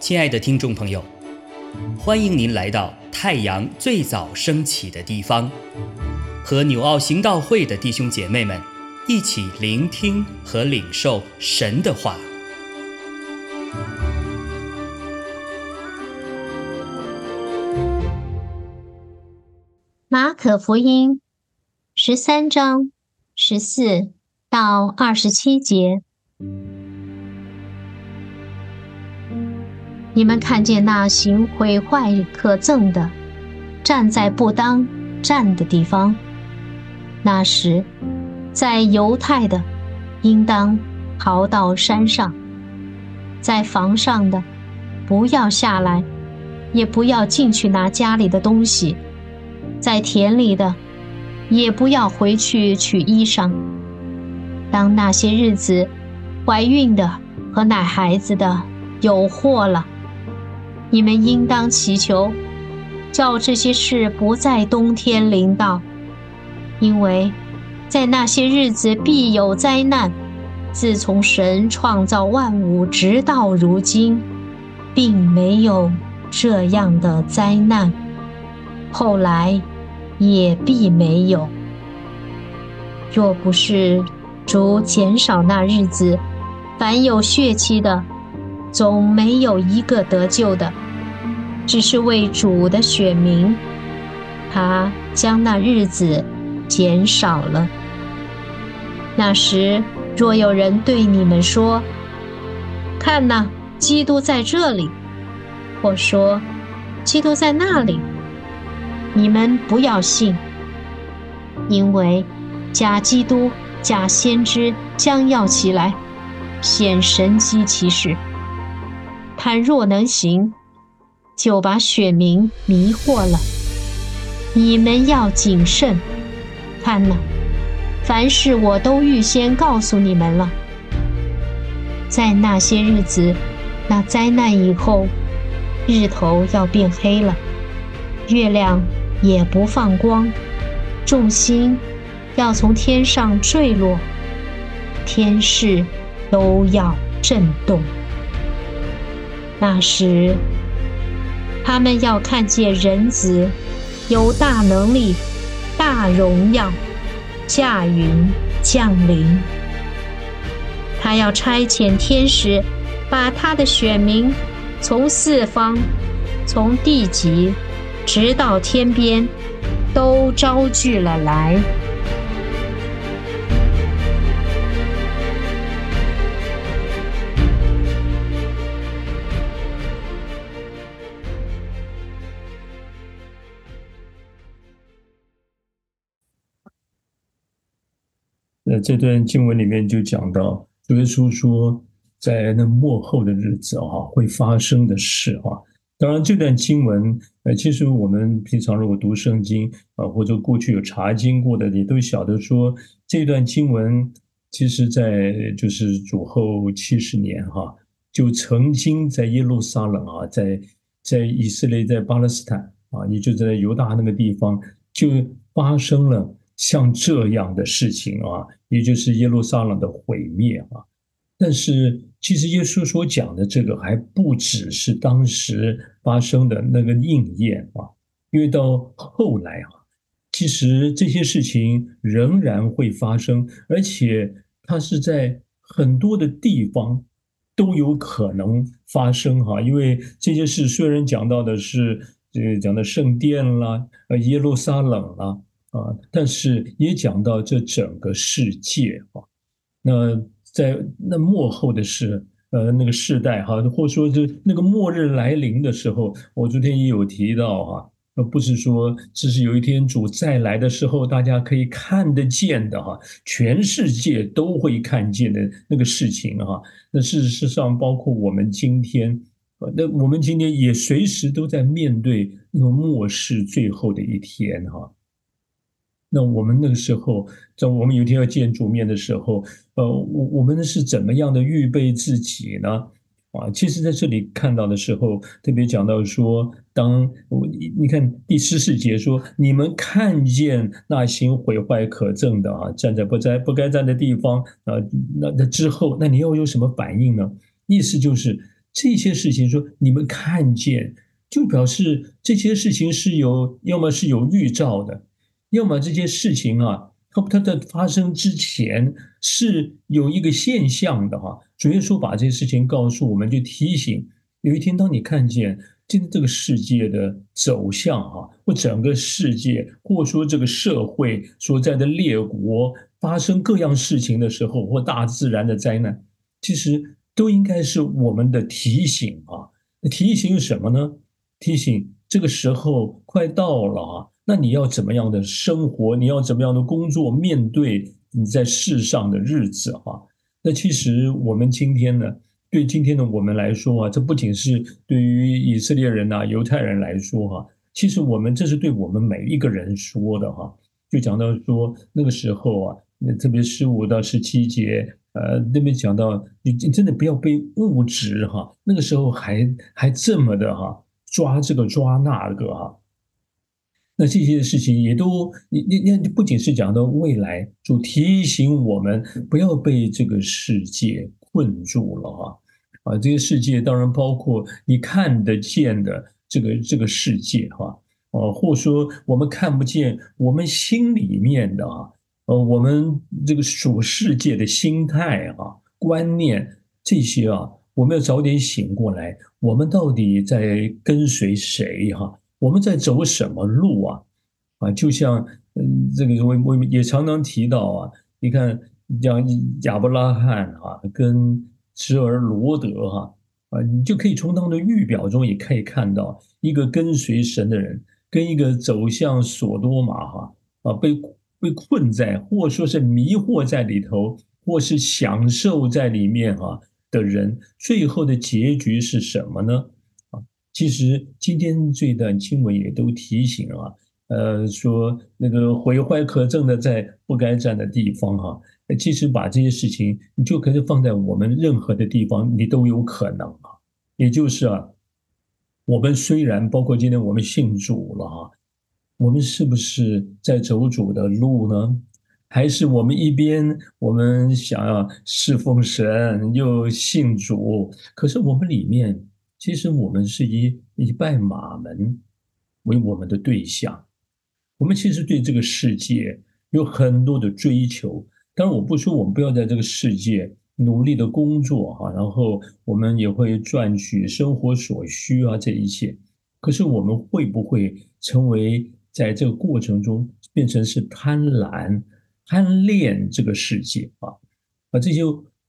亲爱的听众朋友，欢迎您来到太阳最早升起的地方，和纽奥行道会的弟兄姐妹们一起聆听和领受神的话。马可福音十三章十四到二十七节。你们看见那行毁坏可憎的，站在不当站的地方。那时，在犹太的，应当逃到山上；在房上的，不要下来，也不要进去拿家里的东西；在田里的，也不要回去取衣裳。当那些日子，怀孕的和奶孩子的有祸了。你们应当祈求，叫这些事不在冬天临到，因为在那些日子必有灾难。自从神创造万物直到如今，并没有这样的灾难，后来也必没有。若不是主减少那日子，凡有血气的。总没有一个得救的，只是为主的选民，他将那日子减少了。那时，若有人对你们说：“看呐，基督在这里！”或说：“基督在那里！”你们不要信，因为假基督、假先知将要起来，显神机骑士。倘若能行，就把选民迷惑了。你们要谨慎，看呐，凡事我都预先告诉你们了。在那些日子，那灾难以后，日头要变黑了，月亮也不放光，众星要从天上坠落，天势都要震动。那时，他们要看见人子有大能力、大荣耀，驾云降临。他要差遣天使，把他的选民从四方、从地极，直到天边，都招聚了来。那这段经文里面就讲到，主耶稣说，在那末后的日子啊，会发生的事啊。当然，这段经文，呃，其实我们平常如果读圣经啊，或者过去有查经过的，也都晓得说，这段经文其实在就是主后七十年哈，就曾经在耶路撒冷啊，在在以色列，在巴勒斯坦啊，也就在犹大那个地方，就发生了。像这样的事情啊，也就是耶路撒冷的毁灭啊。但是，其实耶稣所讲的这个还不只是当时发生的那个应验啊，因为到后来啊，其实这些事情仍然会发生，而且它是在很多的地方都有可能发生哈。因为这些事虽然讲到的是这讲的圣殿啦，呃，耶路撒冷啦。啊，但是也讲到这整个世界啊，那在那末后的是，呃，那个世代哈，或者说这那个末日来临的时候，我昨天也有提到哈，那不是说只是有一天主再来的时候，大家可以看得见的哈，全世界都会看见的那个事情哈。那事实上，包括我们今天，那我们今天也随时都在面对那个末世最后的一天哈。那我们那个时候，在我们有一天要见主面的时候，呃，我我们是怎么样的预备自己呢？啊，其实在这里看到的时候，特别讲到说，当我你看第十四节说，你们看见那行毁坏可憎的啊，站在不在不该站的地方啊，那那之后，那你要有什么反应呢？意思就是这些事情说你们看见，就表示这些事情是有，要么是有预兆的，要么这些事情啊。它它在发生之前是有一个现象的哈，主耶稣把这些事情告诉我们，就提醒有一天当你看见今天这个世界的走向哈，或整个世界，或说这个社会所在的列国发生各样事情的时候，或大自然的灾难，其实都应该是我们的提醒啊。提醒什么呢？提醒这个时候快到了啊。那你要怎么样的生活？你要怎么样的工作？面对你在世上的日子，哈。那其实我们今天呢，对今天的我们来说啊，这不仅是对于以色列人呐、犹太人来说哈，其实我们这是对我们每一个人说的哈。就讲到说那个时候啊，那特别十五到十七节，呃，那边讲到你真的不要被物质哈，那个时候还还这么的哈，抓这个抓那个哈。那这些事情也都，你你你不仅是讲到未来，就提醒我们不要被这个世界困住了啊！啊，这些世界当然包括你看得见的这个这个世界哈，哦，或者说我们看不见我们心里面的啊，呃，我们这个属世界的心态啊、观念这些啊，我们要早点醒过来，我们到底在跟随谁哈？我们在走什么路啊？啊，就像嗯，这个我我也常常提到啊，你看像亚伯拉罕啊，跟侄儿罗德哈啊，你就可以从他们的预表中也可以看到，一个跟随神的人，跟一个走向索多玛哈啊，被被困在或说是迷惑在里头，或是享受在里面哈的人，最后的结局是什么呢？其实今天这段经文也都提醒啊，呃，说那个毁坏可憎的在不该站的地方哈，其实把这些事情你就可以放在我们任何的地方，你都有可能啊。也就是啊，我们虽然包括今天我们信主了哈，我们是不是在走主的路呢？还是我们一边我们想要侍奉神又信主，可是我们里面。其实我们是以以拜马门为我们的对象，我们其实对这个世界有很多的追求。当然，我不说我们不要在这个世界努力的工作哈，然后我们也会赚取生活所需啊，这一切。可是我们会不会成为在这个过程中变成是贪婪、贪恋这个世界啊？啊，这些。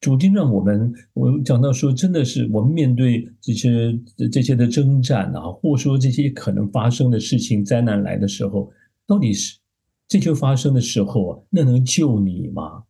主经让我们，我讲到说，真的是我们面对这些这些的征战啊，或说这些可能发生的事情、灾难来的时候，到底是这些发生的时候啊，那能救你吗？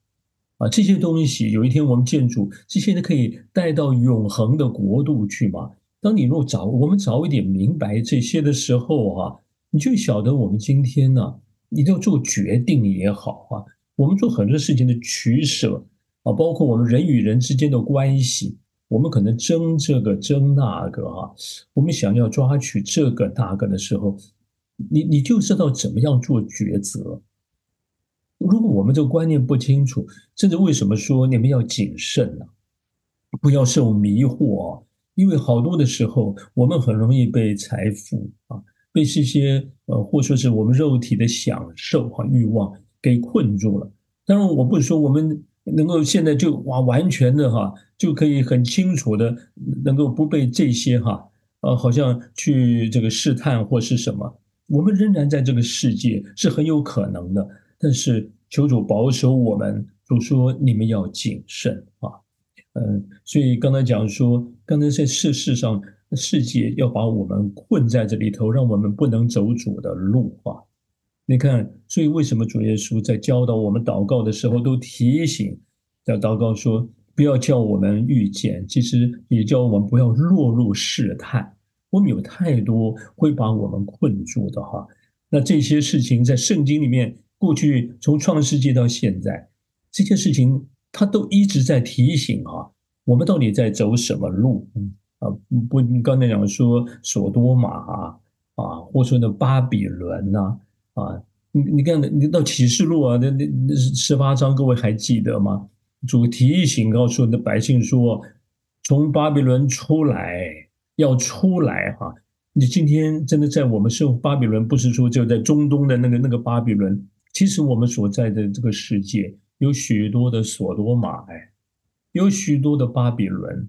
啊，这些东西有一天我们建筑这些都可以带到永恒的国度去吗？当你若早我们早一点明白这些的时候啊，你就晓得我们今天呢，你要做决定也好啊，我们做很多事情的取舍。啊，包括我们人与人之间的关系，我们可能争这个争那个啊，我们想要抓取这个那个的时候，你你就知道怎么样做抉择。如果我们这个观念不清楚，甚至为什么说你们要谨慎呢？不要受迷惑，因为好多的时候，我们很容易被财富啊，被这些呃，或说是我们肉体的享受和欲望给困住了。当然，我不是说我们。能够现在就哇完全的哈，就可以很清楚的能够不被这些哈呃好像去这个试探或是什么，我们仍然在这个世界是很有可能的。但是求主保守我们，主说你们要谨慎啊，嗯，所以刚才讲说，刚才在世世上世界要把我们困在这里头，让我们不能走主的路啊。你看，所以为什么主耶稣在教导我们祷告的时候，都提醒要祷告说，不要叫我们遇见，其实也叫我们不要落入试探。我们有太多会把我们困住的哈。那这些事情在圣经里面，过去从创世纪到现在，这些事情他都一直在提醒啊。我们到底在走什么路？啊，不，你刚才讲说索多玛啊，啊，或说那巴比伦呐，啊，啊你你看，你到启示录啊，那那那十八章，各位还记得吗？主题一醒告诉那百姓说，从巴比伦出来，要出来哈。你今天真的在我们生，巴比伦不是说就在中东的那个那个巴比伦，其实我们所在的这个世界有许多的索多玛，哎，有许多的巴比伦。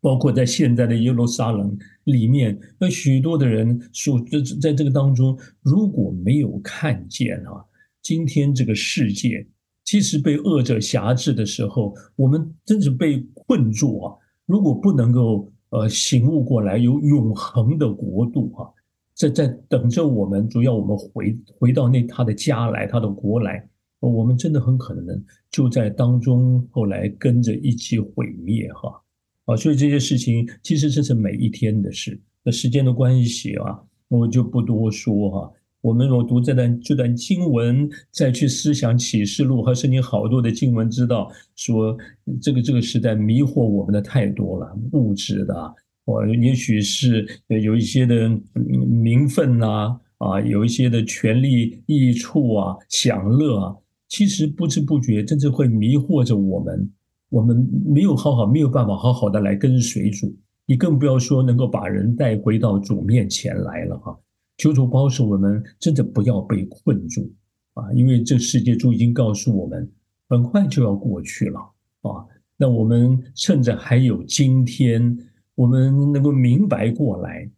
包括在现在的耶路撒冷里面，那许多的人所在在这个当中，如果没有看见啊，今天这个世界其实被恶者辖制的时候，我们真是被困住啊！如果不能够呃醒悟过来，有永恒的国度啊，在在等着我们，主要我们回回到那他的家来，他的国来，我们真的很可能就在当中，后来跟着一起毁灭哈。啊所以这些事情其实这是每一天的事。那时间的关系啊，我就不多说哈。我们若读这段这段经文，再去思想启示录和圣经好多的经文，知道说这个这个时代迷惑我们的太多了，物质的，我也许是有一些的名分呐，啊，有一些的权利益处啊，享乐啊，其实不知不觉真正会迷惑着我们。我们没有好好，没有办法好好的来跟随主，你更不要说能够把人带回到主面前来了哈。求主保守我们，真的不要被困住啊！因为这世界主已经告诉我们，很快就要过去了啊。那我们趁着还有今天，我们能够明白过来，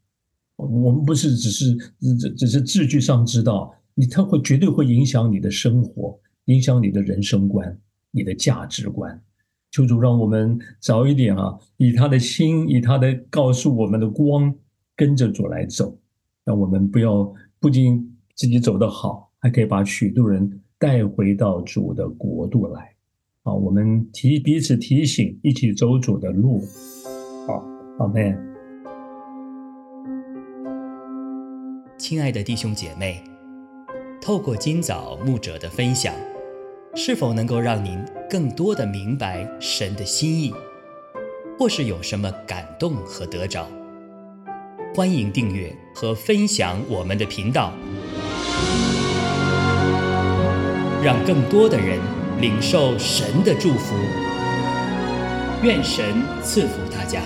我们不是只是只只是字句上知道，你它会绝对会影响你的生活，影响你的人生观，你的价值观。求主让我们早一点啊，以他的心，以他的告诉我们的光，跟着主来走。让我们不要不仅自己走得好，还可以把许多人带回到主的国度来。啊，我们提彼此提醒，一起走主的路。好，阿门。亲爱的弟兄姐妹，透过今早牧者的分享。是否能够让您更多的明白神的心意，或是有什么感动和得着？欢迎订阅和分享我们的频道，让更多的人领受神的祝福。愿神赐福大家。